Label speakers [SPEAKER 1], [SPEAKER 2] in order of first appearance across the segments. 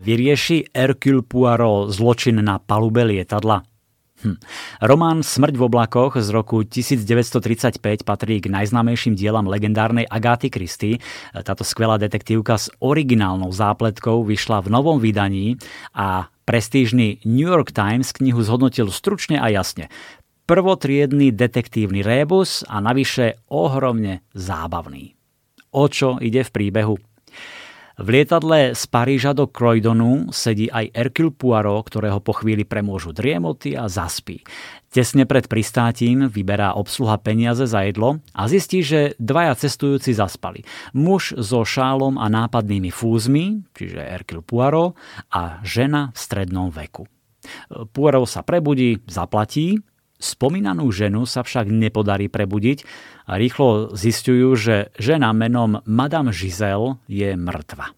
[SPEAKER 1] Vyrieši Hercule Poirot zločin na palube lietadla? Hm. Román Smrť v oblakoch z roku 1935 patrí k najznámejším dielam legendárnej Agáty Christy. Táto skvelá detektívka s originálnou zápletkou vyšla v novom vydaní a prestížny New York Times knihu zhodnotil stručne a jasne. Prvotriedný detektívny rébus a navyše ohromne zábavný. O čo ide v príbehu? V lietadle z Paríža do Croydonu sedí aj Hercule Poirot, ktorého po chvíli premôžu driemoty a zaspí. Tesne pred pristátím vyberá obsluha peniaze za jedlo a zistí, že dvaja cestujúci zaspali. Muž so šálom a nápadnými fúzmi, čiže Hercule Poirot, a žena v strednom veku. Poirot sa prebudí, zaplatí Spomínanú ženu sa však nepodarí prebudiť a rýchlo zistujú, že žena menom Madame Giselle je mŕtva.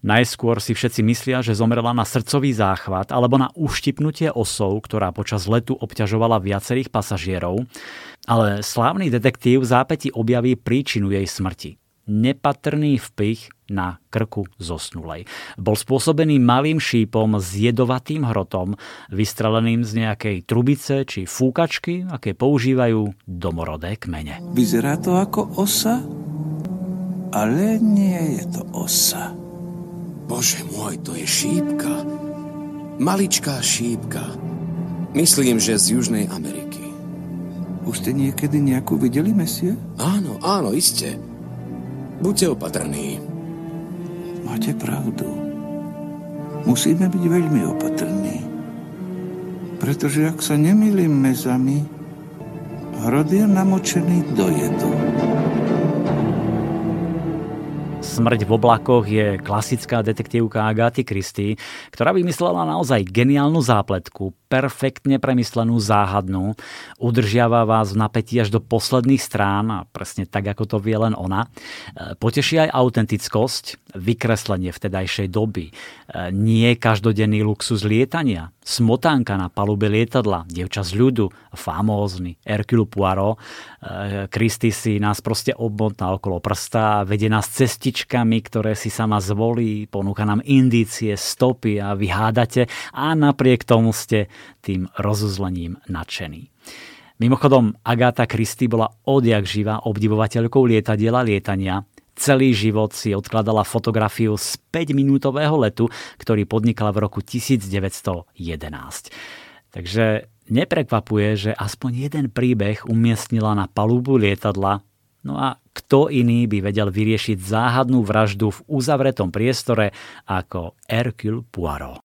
[SPEAKER 1] Najskôr si všetci myslia, že zomrela na srdcový záchvat alebo na uštipnutie osov, ktorá počas letu obťažovala viacerých pasažierov, ale slávny detektív zápäti objaví príčinu jej smrti nepatrný vpich na krku zosnulej. Bol spôsobený malým šípom s jedovatým hrotom, vystreleným z nejakej trubice či fúkačky, aké používajú domorodé kmene.
[SPEAKER 2] Vyzerá to ako osa, ale nie je to osa.
[SPEAKER 3] Bože môj, to je šípka. Maličká šípka. Myslím, že z Južnej Ameriky.
[SPEAKER 2] Už ste niekedy nejakú videli, mesie?
[SPEAKER 3] Áno, áno, iste. Buďte opatrní.
[SPEAKER 2] Máte pravdu. Musíme byť veľmi opatrní. Pretože ak sa nemýlim mezami, hrod je namočený do jedu.
[SPEAKER 1] Smrť v oblakoch je klasická detektívka Agáty Christy, ktorá vymyslela naozaj geniálnu zápletku, perfektne premyslenú záhadnú, udržiava vás v napätí až do posledných strán a presne tak, ako to vie len ona. E, poteší aj autentickosť, vykreslenie vtedajšej doby, e, nie každodenný luxus lietania, smotánka na palube lietadla, dievča z ľudu, famózny Hercule Poirot. Kristy e, si nás proste obmotná okolo prsta vedie nás cestičkami, ktoré si sama zvolí, ponúka nám indície, stopy a vyhádate a napriek tomu ste tým rozuzlením nadšení. Mimochodom, Agáta Christy bola odjak živa obdivovateľkou lietadiela lietania Celý život si odkladala fotografiu z 5-minútového letu, ktorý podnikala v roku 1911. Takže neprekvapuje, že aspoň jeden príbeh umiestnila na palúbu lietadla, no a kto iný by vedel vyriešiť záhadnú vraždu v uzavretom priestore ako Hercule Poirot.